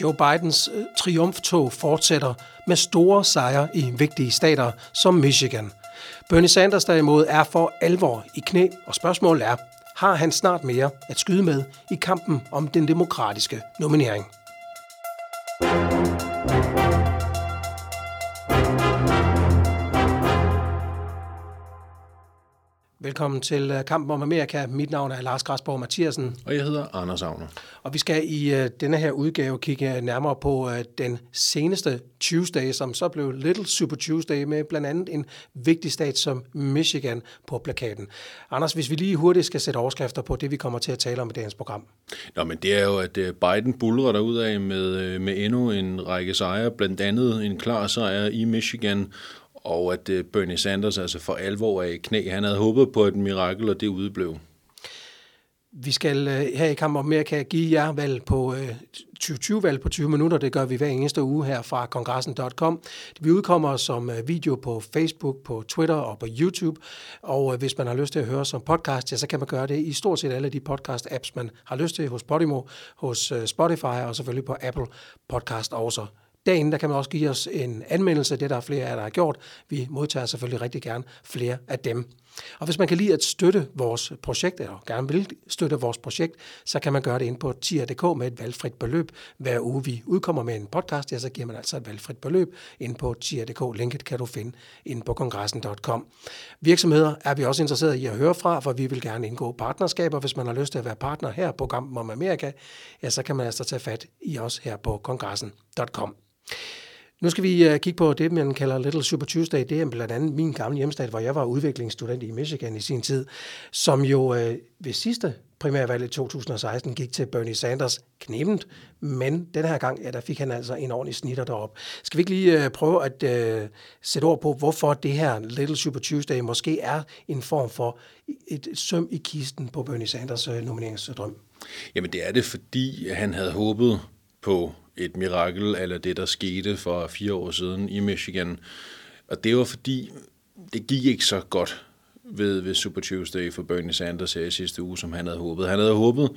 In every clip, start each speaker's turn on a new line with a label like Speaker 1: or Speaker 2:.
Speaker 1: Joe Bidens øh, triumftog fortsætter med store sejre i vigtige stater som Michigan. Bernie Sanders derimod er for alvor i knæ, og spørgsmålet er, har han snart mere at skyde med i kampen om den demokratiske nominering? Velkommen til øh, Kampen om Amerika. Mit navn er Lars Græsborg Mathiasen.
Speaker 2: Og jeg hedder Anders Agner.
Speaker 1: Og vi skal i uh, denne her udgave kigge nærmere på uh, den seneste Tuesday, som så blev Little Super Tuesday med blandt andet en vigtig stat som Michigan på plakaten. Anders, hvis vi lige hurtigt skal sætte overskrifter på det, vi kommer til at tale om i dagens program.
Speaker 2: Nå, men det er jo, at Biden bulrer der ud af med, med endnu en række sejre, blandt andet en klar sejr i Michigan, og at øh, Bernie Sanders altså for alvor er i knæ. Han havde håbet på et mirakel, og det udeblev.
Speaker 1: Vi skal øh, her i Kamp om Amerika give jer valg på øh, 2020-valg på 20 minutter. Det gør vi hver eneste uge her fra kongressen.com. Vi udkommer som øh, video på Facebook, på Twitter og på YouTube. Og øh, hvis man har lyst til at høre som podcast, ja, så kan man gøre det i stort set alle de podcast-apps, man har lyst til hos Podimo, hos Spotify og selvfølgelig på Apple Podcast også. Dagen, der kan man også give os en anmeldelse. Det der er flere af jer, der har gjort. Vi modtager selvfølgelig rigtig gerne flere af dem. Og hvis man kan lide at støtte vores projekt, eller gerne vil støtte vores projekt, så kan man gøre det ind på tier.dk med et valgfrit beløb. Hver uge vi udkommer med en podcast, ja, så giver man altså et valgfrit beløb ind på tier.dk. Linket kan du finde ind på kongressen.com. Virksomheder er vi også interesseret i at høre fra, for vi vil gerne indgå partnerskaber. Hvis man har lyst til at være partner her på Kampen om Amerika, ja, så kan man altså tage fat i os her på kongressen.com. Nu skal vi øh, kigge på det, man kalder Little Super Tuesday. Det er blandt andet min gamle hjemstat, hvor jeg var udviklingsstudent i Michigan i sin tid, som jo øh, ved sidste primærvalg i 2016 gik til Bernie Sanders knebent, men den her gang, ja, der fik han altså en ordentlig snitter derop. Skal vi ikke lige øh, prøve at uh, sætte ord på, hvorfor det her Little Super Tuesday måske er en form for et søm i kisten på Bernie Sanders nomineringsdrøm?
Speaker 2: Jamen det er det, fordi han havde håbet på et mirakel, eller det, der skete for fire år siden i Michigan. Og det var fordi, det gik ikke så godt ved, ved Super Tuesday for Bernie Sanders her i sidste uge, som han havde håbet. Han havde håbet,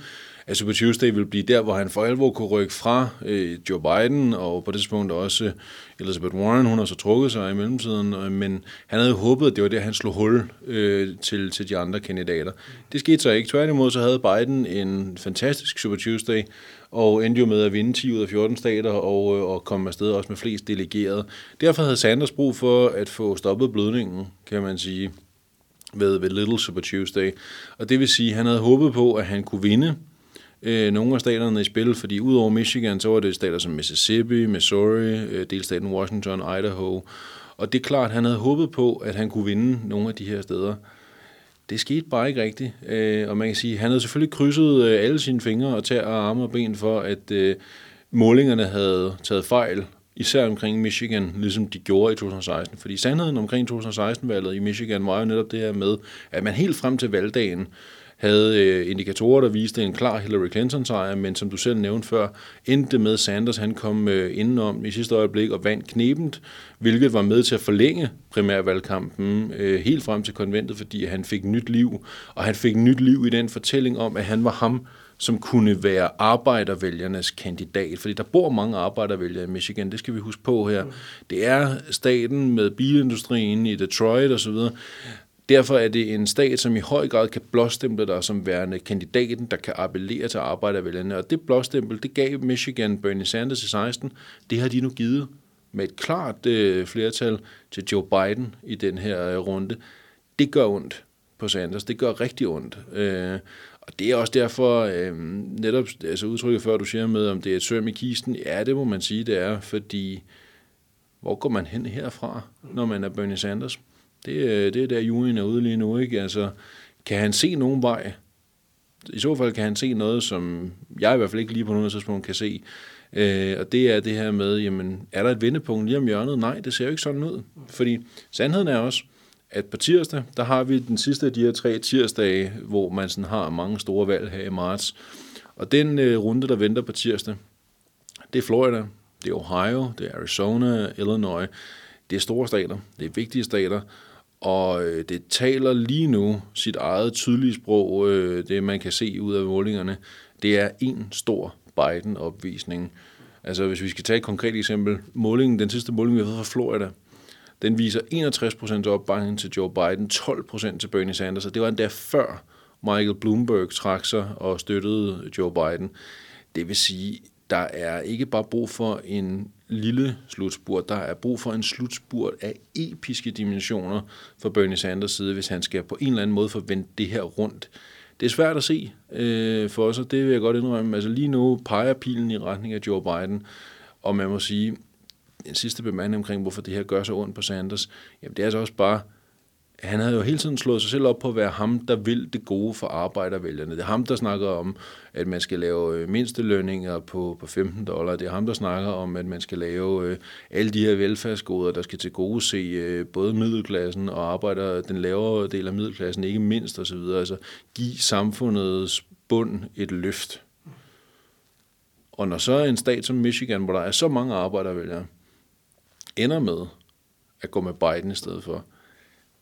Speaker 2: at Super Tuesday ville blive der, hvor han for alvor kunne rykke fra øh, Joe Biden, og på det tidspunkt også Elizabeth Warren, hun har så trukket sig i mellemtiden, øh, men han havde håbet, at det var der, han slog hul øh, til, til de andre kandidater. Det skete så ikke. Tværtimod så havde Biden en fantastisk Super Tuesday, og endte jo med at vinde 10 ud af 14 stater og, øh, og komme afsted også med flest delegerede. Derfor havde Sanders brug for at få stoppet blødningen, kan man sige, ved, ved Little Super Tuesday. Og det vil sige, at han havde håbet på, at han kunne vinde øh, nogle af staterne i spil, fordi udover Michigan, så var det stater som Mississippi, Missouri, øh, delstaten Washington, Idaho. Og det er klart, at han havde håbet på, at han kunne vinde nogle af de her steder. Det skete bare ikke rigtigt, øh, og man kan sige, han havde selvfølgelig krydset øh, alle sine fingre og tager arme og ben for, at øh, målingerne havde taget fejl, især omkring Michigan, ligesom de gjorde i 2016. Fordi sandheden omkring 2016-valget i Michigan var jo netop det her med, at man helt frem til valgdagen havde øh, indikatorer, der viste en klar Hillary Clinton-sejr, men som du selv nævnte før, endte med Sanders, han kom øh, indenom i sidste øjeblik og vandt knebent, hvilket var med til at forlænge primærvalgkampen øh, helt frem til konventet, fordi han fik nyt liv, og han fik nyt liv i den fortælling om, at han var ham, som kunne være arbejdervælgernes kandidat, fordi der bor mange arbejdervælgere i Michigan, det skal vi huske på her. Det er staten med bilindustrien i Detroit osv., Derfor er det en stat, som i høj grad kan blåstemple dig som værende kandidaten, der kan appellere til arbejdervælgerne. Og det blåstempel, det gav Michigan Bernie Sanders i 16. Det har de nu givet med et klart øh, flertal til Joe Biden i den her øh, runde. Det gør ondt på Sanders. Det gør rigtig ondt. Øh, og det er også derfor, øh, netop altså udtrykket før, du siger med, om det er et søm i kisten. Ja, det må man sige, det er, fordi hvor går man hen herfra, når man er Bernie Sanders? Det, øh, det er der, juryen er ude lige nu. Ikke? Altså, kan han se nogen vej? I så fald kan han se noget, som jeg i hvert fald ikke lige på noget tidspunkt kan se. Øh, og det er det her med, jamen, er der et vendepunkt lige om hjørnet? Nej, det ser jo ikke sådan ud. Fordi sandheden er også, at på tirsdag, der har vi den sidste af de her tre tirsdage, hvor man sådan har mange store valg her i marts. Og den øh, runde, der venter på tirsdag, det er Florida, det er Ohio, det er Arizona, Illinois. Det er store stater, det er vigtige stater, og øh, det taler lige nu sit eget tydelige sprog, øh, det man kan se ud af målingerne. Det er en stor Biden-opvisning. Altså hvis vi skal tage et konkret eksempel, målingen, den sidste måling, vi har fået fra Florida, den viser 61% opbakning til Joe Biden, 12% til Bernie Sanders, og det var endda før Michael Bloomberg trak sig og støttede Joe Biden. Det vil sige, der er ikke bare brug for en lille slutspurt, der er brug for en slutspurt af episke dimensioner for Bernie Sanders side, hvis han skal på en eller anden måde forvente det her rundt. Det er svært at se øh, for os, og det vil jeg godt indrømme. Altså lige nu peger pilen i retning af Joe Biden, og man må sige, en sidste bemærkning omkring, hvorfor det her gør så ondt på Sanders, jamen det er altså også bare, han havde jo hele tiden slået sig selv op på at være ham, der vil det gode for arbejdervælgerne. Det er ham, der snakker om, at man skal lave øh, mindstelønninger på, på 15 dollar. Det er ham, der snakker om, at man skal lave øh, alle de her velfærdsgoder, der skal til gode se øh, både middelklassen og arbejder den lavere del af middelklassen, ikke mindst osv. Altså give samfundets bund et løft. Og når så en stat som Michigan, hvor der er så mange arbejdervælgere, ender med at gå med Biden i stedet for,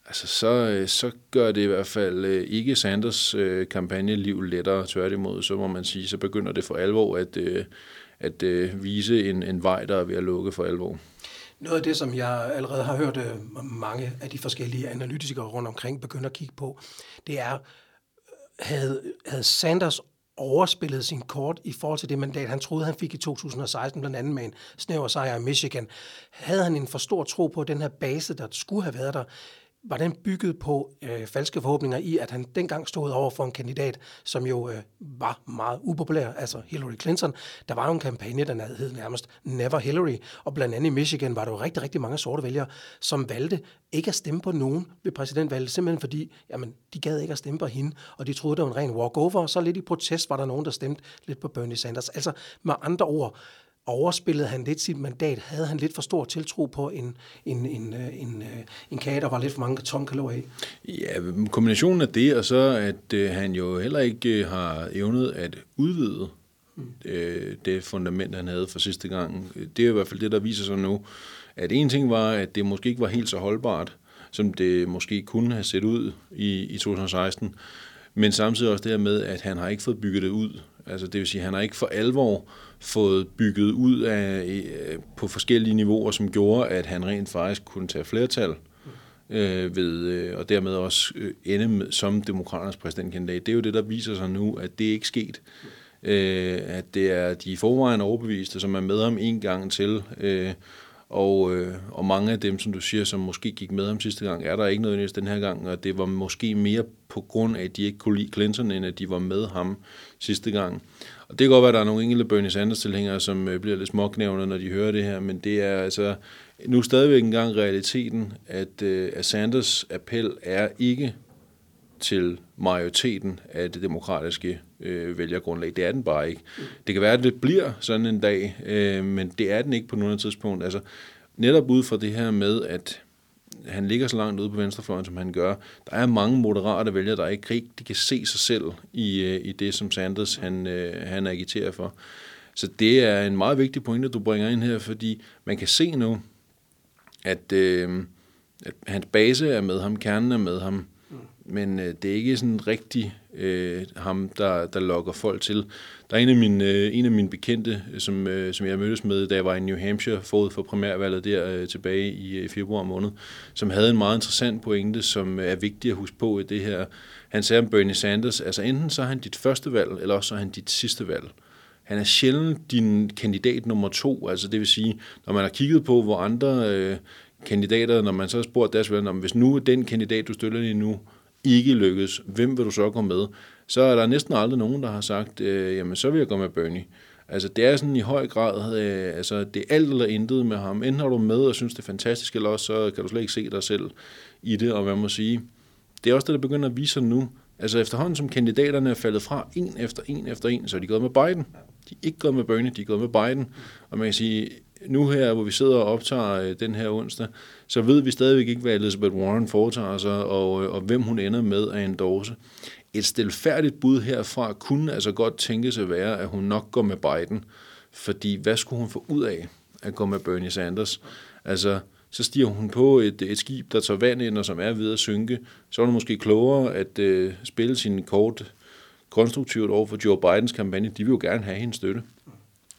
Speaker 2: altså så, øh, så gør det i hvert fald øh, ikke Sanders øh, kampagneliv lettere. Tværtimod, så må man sige, så begynder det for alvor at, øh, at vise en, en vej, der er ved at lukke for alvor.
Speaker 1: Noget af det, som jeg allerede har hørt mange af de forskellige analytikere rundt omkring begynde at kigge på, det er, havde, havde Sanders overspillet sin kort i forhold til det mandat, han troede, han fik i 2016, blandt andet med en snæver sejr i Michigan. Havde han en for stor tro på den her base, der skulle have været der, var den bygget på øh, falske forhåbninger i, at han dengang stod over for en kandidat, som jo øh, var meget upopulær, altså Hillary Clinton. Der var jo en kampagne, der hed nærmest Never Hillary, og blandt andet i Michigan var der jo rigtig, rigtig mange sorte vælgere, som valgte ikke at stemme på nogen ved præsidentvalget, simpelthen fordi, jamen, de gad ikke at stemme på hende, og de troede, det var en ren walkover, og så lidt i protest var der nogen, der stemte lidt på Bernie Sanders. Altså med andre ord, overspillede han lidt sit mandat? Havde han lidt for stor tiltro på en, en, en, øh, en, øh, en kage, der var lidt for mange tomkalorier
Speaker 2: i? Ja, kombinationen af det, og så at øh, han jo heller ikke øh, har evnet at udvide mm. øh, det fundament, han havde for sidste gang. Det er i hvert fald det, der viser sig nu, at en ting var, at det måske ikke var helt så holdbart, som det måske kunne have set ud i, i 2016, men samtidig også det her med, at han har ikke fået bygget det ud. Altså det vil sige, at han har ikke for alvor fået bygget ud af, øh, på forskellige niveauer, som gjorde, at han rent faktisk kunne tage flertal øh, ved, øh, og dermed også øh, ende med, som demokraternes præsidentkandidat. Det er jo det, der viser sig nu, at det ikke sket. Øh, at det er de forvejen overbeviste, som er med ham en gang til, øh, og, øh, og mange af dem, som du siger, som måske gik med ham sidste gang, er der ikke noget den her gang, og det var måske mere på grund af, at de ikke kunne lide Clinton, end at de var med ham sidste gang. Og det kan godt være, at der er nogle enkelte Bernie Sanders-tilhængere, som øh, bliver lidt småknævne, når de hører det her, men det er altså nu stadigvæk engang realiteten, at, øh, at Sanders appel er ikke til majoriteten af det demokratiske øh, vælgergrundlag. Det er den bare ikke. Det kan være, at det bliver sådan en dag, øh, men det er den ikke på nogen tidspunkt. Altså, netop ud fra det her med, at han ligger så langt ude på venstrefløjen, som han gør. Der er mange moderate vælgere, der ikke rigtig kan se sig selv i, øh, i det, som Sanders han, øh, han agiterer for. Så det er en meget vigtig pointe, du bringer ind her, fordi man kan se nu, at, øh, at hans base er med ham, kernen er med ham, men øh, det er ikke sådan rigtig øh, ham, der, der lokker folk til. Der er en af mine, øh, en af mine bekendte, øh, som, øh, som jeg mødtes med, da jeg var i New Hampshire forud for primærvalget der øh, tilbage i, i februar måned, som havde en meget interessant pointe, som øh, er vigtig at huske på i det her. Han sagde om Bernie Sanders, altså enten så er han dit første valg, eller også så er han dit sidste valg. Han er sjældent din kandidat nummer to, altså det vil sige, når man har kigget på, hvor andre øh, kandidater, når man så har spurgt deres om hvis nu den kandidat, du støtter lige nu, ikke lykkes, hvem vil du så gå med? Så er der næsten aldrig nogen, der har sagt, øh, jamen så vil jeg gå med Bernie. Altså det er sådan i høj grad, øh, altså det er alt eller intet med ham. Enten har du med og synes det er fantastisk, eller også så kan du slet ikke se dig selv i det, og hvad man må sige. Det er også det, der begynder at vise sig nu. Altså efterhånden som kandidaterne er faldet fra en efter en efter en, så er de gået med Biden. De er ikke gået med Bernie, de er gået med Biden. Og man kan sige, nu her, hvor vi sidder og optager øh, den her onsdag, så ved vi stadigvæk ikke, hvad Elizabeth Warren foretager sig, og, øh, og hvem hun ender med at endorse. Et stilfærdigt bud herfra kunne altså godt tænke sig være, at hun nok går med Biden, fordi hvad skulle hun få ud af at gå med Bernie Sanders? Altså, så stiger hun på et, et skib, der tager vand ind, og som er ved at synke. Så er det måske klogere at øh, spille sin kort konstruktivt over for Joe Bidens kampagne. De vil jo gerne have hendes støtte.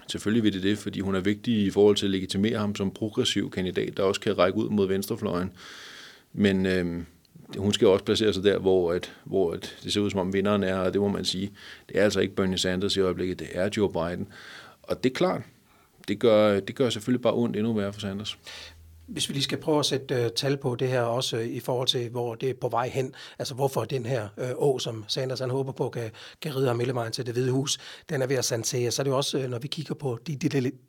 Speaker 2: Selvfølgelig vil det det, fordi hun er vigtig i forhold til at legitimere ham som progressiv kandidat, der også kan række ud mod venstrefløjen. Men øh, hun skal også placere sig der, hvor, at, hvor at det ser ud som om vinderen er, og det må man sige, det er altså ikke Bernie Sanders i øjeblikket, det er Joe Biden. Og det er klart, det gør, det gør selvfølgelig bare ondt endnu værre for Sanders.
Speaker 1: Hvis vi lige skal prøve at sætte uh, tal på det her også uh, i forhold til, hvor det er på vej hen, altså hvorfor den her uh, å, som Sanders han håber på, kan, kan ride ham hele til det hvide hus, den er ved at sandsæge. Så er det jo også, uh, når vi kigger på de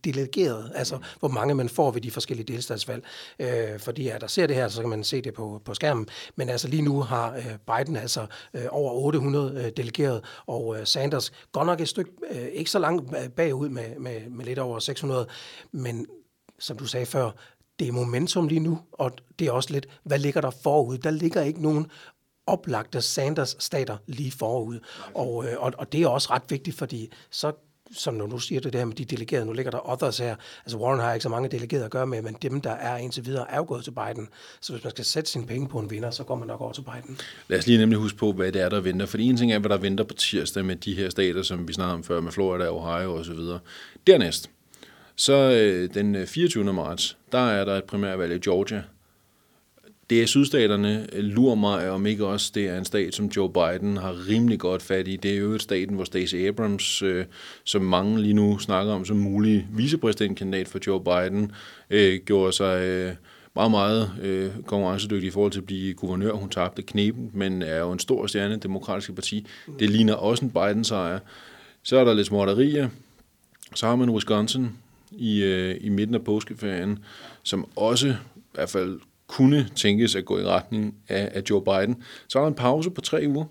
Speaker 1: delegerede, altså hvor mange man får ved de forskellige delstatsvalg. Uh, fordi at der ser det her, så kan man se det på, på skærmen. Men altså lige nu har uh, Biden altså uh, over 800 uh, delegeret, og uh, Sanders godt nok et stykke, uh, ikke så langt bagud med, med, med lidt over 600, men som du sagde før, det er momentum lige nu, og det er også lidt, hvad ligger der forud? Der ligger ikke nogen oplagte Sanders-stater lige forud. Og, øh, og, og det er også ret vigtigt, fordi så som når nu siger det der med de delegerede, nu ligger der others her. Altså Warren har ikke så mange delegerede at gøre med, men dem, der er indtil videre, er jo gået til Biden. Så hvis man skal sætte sine penge på en vinder, så går man nok over til Biden.
Speaker 2: Lad os lige nemlig huske på, hvad det er, der venter. For en ting er, hvad der venter på tirsdag med de her stater, som vi snakkede om før, med Florida, Ohio og så videre. Dernæst, så øh, den øh, 24. Marts, der er der et primærvalg i Georgia. Det er sydstaterne, øh, lurer mig, om ikke også det er en stat, som Joe Biden har rimelig godt fat i. Det er jo et staten, hvor Stacey Abrams, øh, som mange lige nu snakker om som mulig vicepræsidentkandidat for Joe Biden, øh, gjorde sig... Øh, meget, meget øh, konkurrencedygtig i forhold til at blive guvernør. Hun tabte knepen, men er jo en stor stjerne i demokratiske parti. Det ligner også en Biden-sejr. Så er der lidt småtterier. Så har man Wisconsin, i, øh, i midten af påskeferien, som også i hvert fald kunne tænkes at gå i retning af, af Joe Biden. Så er der en pause på tre uger,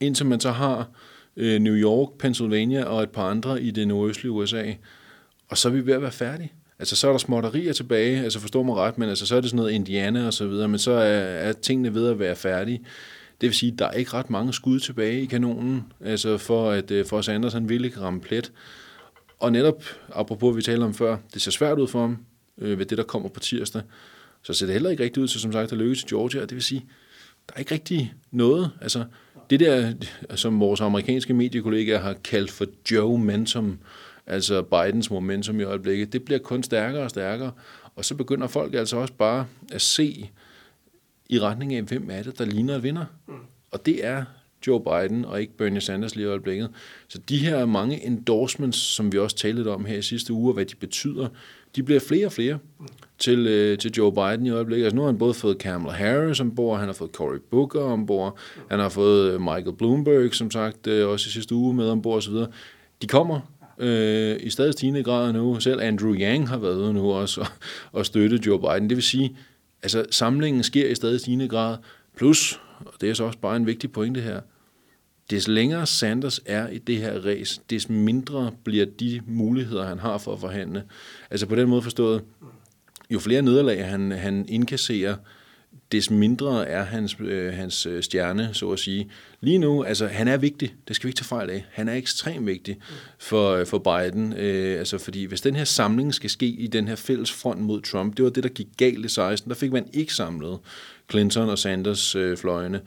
Speaker 2: indtil man så har øh, New York, Pennsylvania og et par andre i det nordøstlige USA. Og så er vi ved at være færdige. Altså, så er der småtterier tilbage, altså forstår mig ret, men altså, så er det sådan noget Indiana og så videre, men så er, er tingene ved at være færdige. Det vil sige, at der er ikke ret mange skud tilbage i kanonen, altså for at, for for Sanders han ville ikke ramme plet. Og netop, apropos vi talte om før, det ser svært ud for ham øh, ved det, der kommer på tirsdag. Så ser det heller ikke rigtigt ud til, som sagt, at lykkes til Georgia. Det vil sige, der er ikke rigtig noget. Altså, det der, som vores amerikanske mediekollegaer har kaldt for Joe Momentum, altså Bidens momentum i øjeblikket, det bliver kun stærkere og stærkere. Og så begynder folk altså også bare at se i retning af, hvem er det, der ligner at vinder. Mm. Og det er Joe Biden og ikke Bernie Sanders lige i øjeblikket. Så de her mange endorsements, som vi også talte om her i sidste uge, og hvad de betyder, de bliver flere og flere til, øh, til Joe Biden i øjeblikket. Altså nu har han både fået Kamala Harris ombord, han har fået Cory Booker ombord, han har fået øh, Michael Bloomberg, som sagt, øh, også i sidste uge med ombord osv. De kommer øh, i stadig stigende grad nu. Selv Andrew Yang har været ude nu også og, og støtte Joe Biden. Det vil sige, altså samlingen sker i stadig stigende grad. Plus, og det er så også bare en vigtig pointe her, des længere Sanders er i det her race, des mindre bliver de muligheder, han har for at forhandle. Altså på den måde forstået, jo flere nederlag han, han indkasserer, des mindre er hans, øh, hans øh, stjerne, så at sige. Lige nu, altså han er vigtig, det skal vi ikke tage fejl af. Han er ekstremt vigtig for, øh, for Biden, øh, altså fordi hvis den her samling skal ske i den her fælles front mod Trump, det var det, der gik galt i 16, der fik man ikke samlet Clinton og Sanders øh, fløjene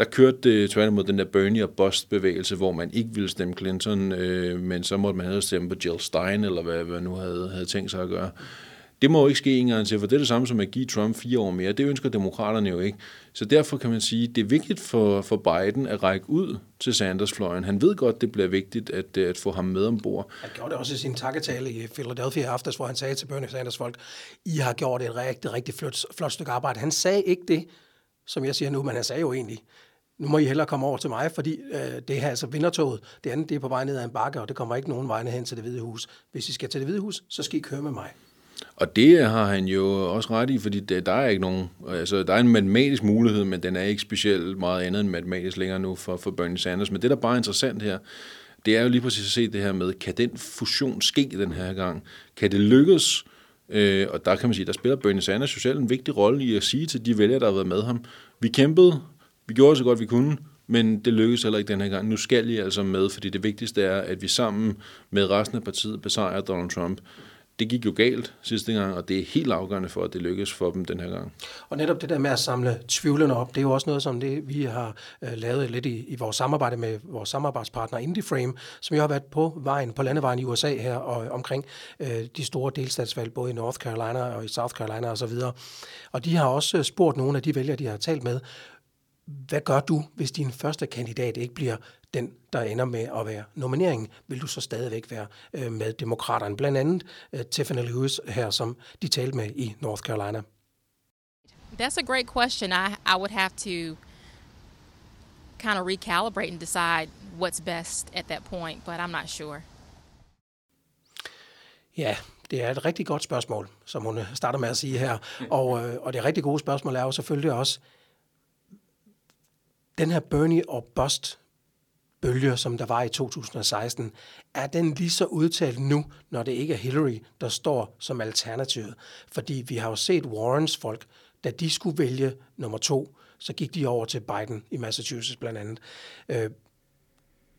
Speaker 2: der kørte det tværtimod den der Bernie og Bust-bevægelse, hvor man ikke ville stemme Clinton, øh, men så måtte man have stemme på Jill Stein, eller hvad man nu havde, havde tænkt sig at gøre. Det må jo ikke ske en gang til, for det er det samme som at give Trump fire år mere. Det ønsker demokraterne jo ikke. Så derfor kan man sige, at det er vigtigt for, for Biden at række ud til Sanders-fløjen. Han ved godt, det bliver vigtigt at, øh, at få ham med ombord.
Speaker 1: Han gjorde det også i sin takketale i Philadelphia aftes, hvor han sagde til Bernie Sanders folk, I har gjort et rigtig, rigtig flot, flot stykke arbejde. Han sagde ikke det, som jeg siger nu, men han sagde jo egentlig, nu må I hellere komme over til mig, fordi øh, det her altså vindertoget. Det andet det er på vej ned ad en bakke, og det kommer ikke nogen vegne hen til det hvide hus. Hvis I skal til det hvide hus, så skal I køre med mig.
Speaker 2: Og det har han jo også ret i, fordi det, der er ikke nogen, altså der er en matematisk mulighed, men den er ikke specielt meget andet end matematisk længere nu for, for Bernie Sanders. Men det, der er bare interessant her, det er jo lige præcis at se det her med, kan den fusion ske den her gang? Kan det lykkes? Øh, og der kan man sige, der spiller Bernie Sanders jo selv en vigtig rolle i at sige til de vælgere, der har været med ham, vi kæmpede, vi gjorde så godt vi kunne, men det lykkedes heller ikke den her gang. Nu skal I altså med, fordi det vigtigste er, at vi sammen med resten af partiet besejrer Donald Trump. det gik jo galt sidste gang, og det er helt afgørende for, at det lykkes for dem den her gang.
Speaker 1: Og netop det der med at samle tvivlerne op, det er jo også noget, som det, vi har øh, lavet lidt i, i vores samarbejde med vores samarbejdspartner IndieFrame, som jo har været på vejen, på landevejen i USA her, og omkring øh, de store delstatsvalg, både i North Carolina og i South Carolina osv. Og, og de har også øh, spurgt nogle af de vælgere, de har talt med, hvad gør du, hvis din første kandidat ikke bliver den, der ender med at være nomineringen? Vil du så stadigvæk være øh, med demokraterne? Blandt andet øh, Tiffany Lewis her, som de talte med i North Carolina.
Speaker 3: That's a great question. I, I would have to kind of recalibrate and decide what's best at that point, but I'm not sure.
Speaker 1: Ja, det er et rigtig godt spørgsmål, som hun starter med at sige her. Og, øh, og det rigtig gode spørgsmål er jo selvfølgelig også, den her Bernie og Bust bølge, som der var i 2016, er den lige så udtalt nu, når det ikke er Hillary, der står som alternativet? Fordi vi har jo set Warrens folk, da de skulle vælge nummer to, så gik de over til Biden i Massachusetts blandt andet. Øh,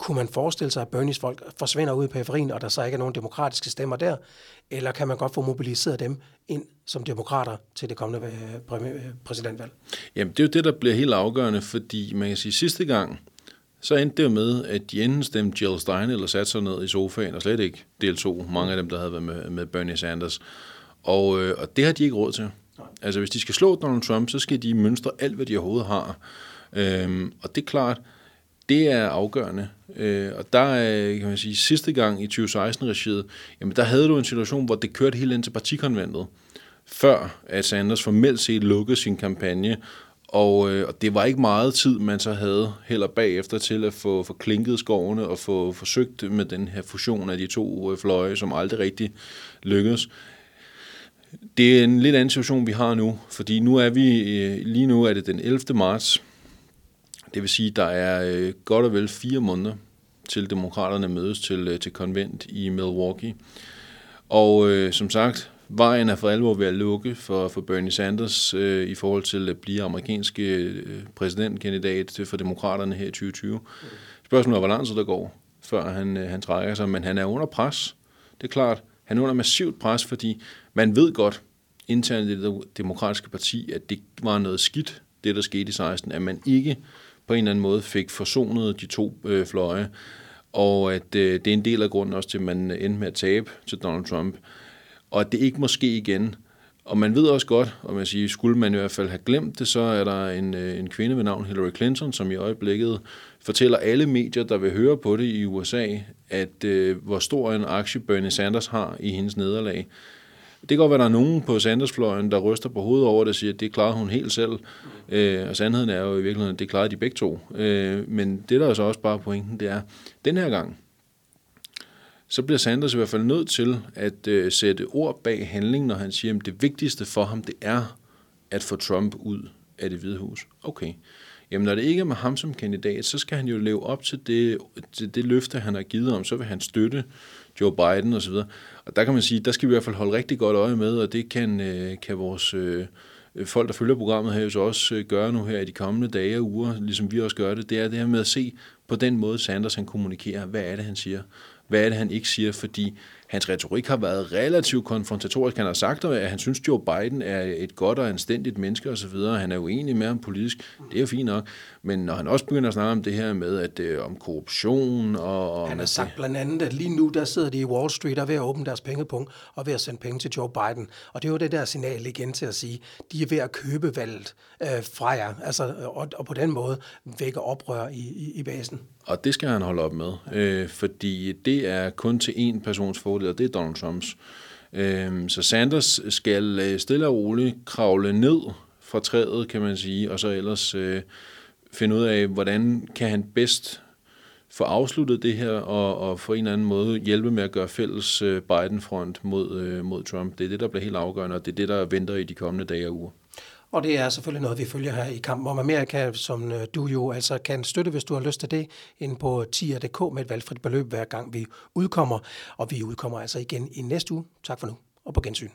Speaker 1: Øh, kunne man forestille sig, at Bernies folk forsvinder ud i periferien, og der så ikke er nogen demokratiske stemmer der? Eller kan man godt få mobiliseret dem ind som demokrater til det kommende øh, præsidentvalg?
Speaker 2: Jamen, det er jo det, der bliver helt afgørende, fordi man kan sige, sidste gang, så endte det jo med, at de enten stemte Jill Stein eller satte sig ned i sofaen og slet ikke deltog, mange af dem, der havde været med, med Bernie Sanders. Og, øh, og det har de ikke råd til. Altså, hvis de skal slå Donald Trump, så skal de mønstre alt, hvad de overhovedet har. Øhm, og det er klart, det er afgørende. Øh, og der øh, kan man sige, sidste gang i 2016-regiet, jamen der havde du en situation, hvor det kørte helt ind til partikonventet, før at Sanders formelt set lukkede sin kampagne, og, øh, og det var ikke meget tid, man så havde heller bagefter til at få, få klinket skovene og få forsøgt med den her fusion af de to øh, fløje, som aldrig rigtig lykkedes. Det er en lidt anden situation, vi har nu, fordi nu er vi, øh, lige nu er det den 11. marts, det vil sige, der er øh, godt og vel fire måneder til demokraterne mødes til, øh, til konvent i Milwaukee. Og øh, som sagt, vejen er for alvor ved at lukke for, for Bernie Sanders øh, i forhold til at blive amerikanske øh, præsidentkandidat for demokraterne her i 2020. Spørgsmålet er, hvor lang tid der går, før han, øh, han trækker sig, men han er under pres. Det er klart, han er under massivt pres, fordi man ved godt internt i det demokratiske parti, at det var noget skidt, det der skete i 16, at man ikke på en eller anden måde fik forsonet de to øh, fløje, og at øh, det er en del af grunden også til, at man endte med at tabe til Donald Trump, og at det ikke må ske igen. Og man ved også godt, og man siger, skulle man i hvert fald have glemt det, så er der en, øh, en kvinde ved navn Hillary Clinton, som i øjeblikket fortæller alle medier, der vil høre på det i USA, at øh, hvor stor en aktie Bernie Sanders har i hendes nederlag. Det kan godt være, at der er nogen på Sanders-fløjen, der ryster på hovedet over det og siger, at det klarede hun helt selv. Øh, og sandheden er jo i virkeligheden, at det klarede de begge to. Øh, men det, der er så også bare pointen, det er, den her gang, så bliver Sanders i hvert fald nødt til at øh, sætte ord bag handling, når han siger, at det vigtigste for ham, det er at få Trump ud af det hvide hus. Okay. Jamen, når det ikke er med ham som kandidat, så skal han jo leve op til det, til det løfte, han har givet om. Så vil han støtte Joe Biden osv. Og der kan man sige, der skal vi i hvert fald holde rigtig godt øje med, og det kan, øh, kan vores øh, folk, der følger programmet her, jo så også øh, gøre nu her i de kommende dage og uger, ligesom vi også gør det, det er det her med at se på den måde, Sanders han kommunikerer. Hvad er det, han siger? Hvad er det, han ikke siger? Fordi hans retorik har været relativt konfrontatorisk. Han har sagt, at han synes, Joe Biden er et godt og anstændigt menneske osv. Han er uenig med ham politisk. Det er jo fint nok. Men når han også begynder at snakke om det her med, at øh, om korruption og...
Speaker 1: Han har sagt det, blandt andet, at lige nu, der sidder de i Wall Street og er ved at åbne deres pengepunkt og ved at sende penge til Joe Biden. Og det er jo det der signal igen til at sige, de er ved at købe valget øh, fra jer. Altså, og, og på den måde vække oprør i, i, i basen.
Speaker 2: Og det skal han holde op med, øh, fordi det er kun til én persons fordel, og det er Donald Trumps. Øh, så Sanders skal øh, stille og roligt kravle ned fra træet, kan man sige, og så ellers øh, finde ud af, hvordan kan han bedst få afsluttet det her, og, og på en eller anden måde hjælpe med at gøre fælles øh, Biden-front mod, øh, mod Trump. Det er det, der bliver helt afgørende, og det er det, der venter i de kommende dage og uger.
Speaker 1: Og det er selvfølgelig noget, vi følger her i Kampen om Amerika, som øh, du jo altså kan støtte, hvis du har lyst til det, ind på tier.dk med et valgfrit beløb, hver gang vi udkommer. Og vi udkommer altså igen i næste uge. Tak for nu, og på gensyn.